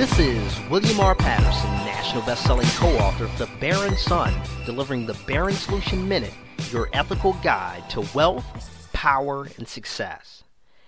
This is William R. Patterson, national best-selling co-author of The Baron Son, delivering the Baron Solution Minute, your ethical guide to wealth, power, and success.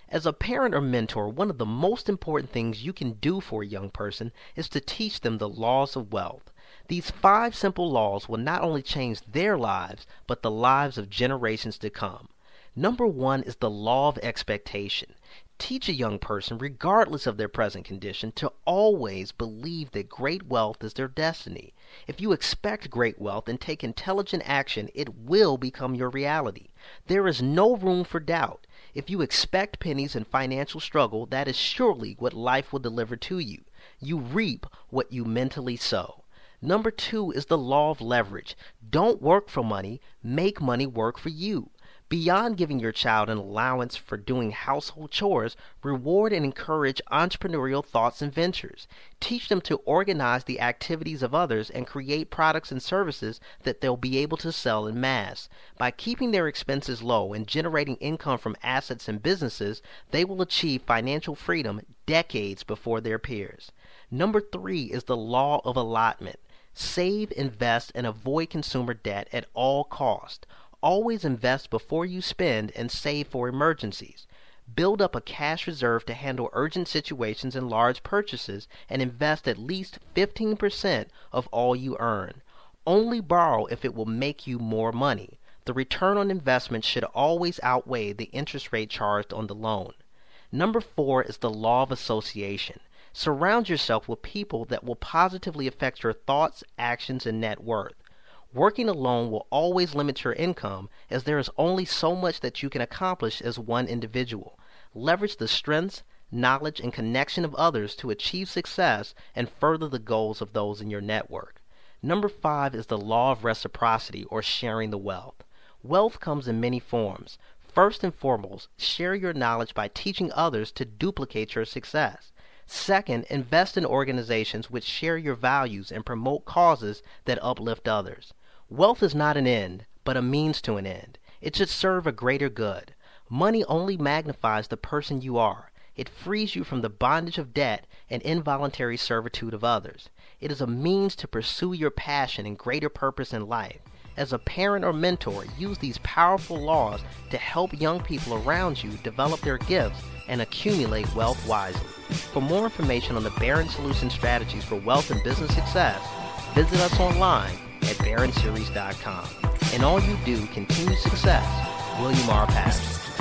As a parent or mentor, one of the most important things you can do for a young person is to teach them the laws of wealth. These five simple laws will not only change their lives, but the lives of generations to come. Number one is the law of expectation. Teach a young person, regardless of their present condition, to always believe that great wealth is their destiny. If you expect great wealth and take intelligent action, it will become your reality. There is no room for doubt. If you expect pennies and financial struggle, that is surely what life will deliver to you. You reap what you mentally sow. Number two is the law of leverage. Don't work for money, make money work for you. Beyond giving your child an allowance for doing household chores, reward and encourage entrepreneurial thoughts and ventures. Teach them to organize the activities of others and create products and services that they'll be able to sell in mass. By keeping their expenses low and generating income from assets and businesses, they will achieve financial freedom decades before their peers. Number three is the law of allotment. Save, invest, and avoid consumer debt at all costs. Always invest before you spend and save for emergencies. Build up a cash reserve to handle urgent situations and large purchases and invest at least 15% of all you earn. Only borrow if it will make you more money. The return on investment should always outweigh the interest rate charged on the loan. Number four is the law of association. Surround yourself with people that will positively affect your thoughts, actions, and net worth. Working alone will always limit your income as there is only so much that you can accomplish as one individual. Leverage the strengths, knowledge, and connection of others to achieve success and further the goals of those in your network. Number five is the law of reciprocity or sharing the wealth. Wealth comes in many forms. First and foremost, share your knowledge by teaching others to duplicate your success. Second, invest in organizations which share your values and promote causes that uplift others. Wealth is not an end, but a means to an end. It should serve a greater good. Money only magnifies the person you are. It frees you from the bondage of debt and involuntary servitude of others. It is a means to pursue your passion and greater purpose in life. As a parent or mentor, use these powerful laws to help young people around you develop their gifts and accumulate wealth wisely. For more information on the Baron Solution strategies for wealth and business success, visit us online at baronseries.com. And all you do, continue success. William R. Patterson.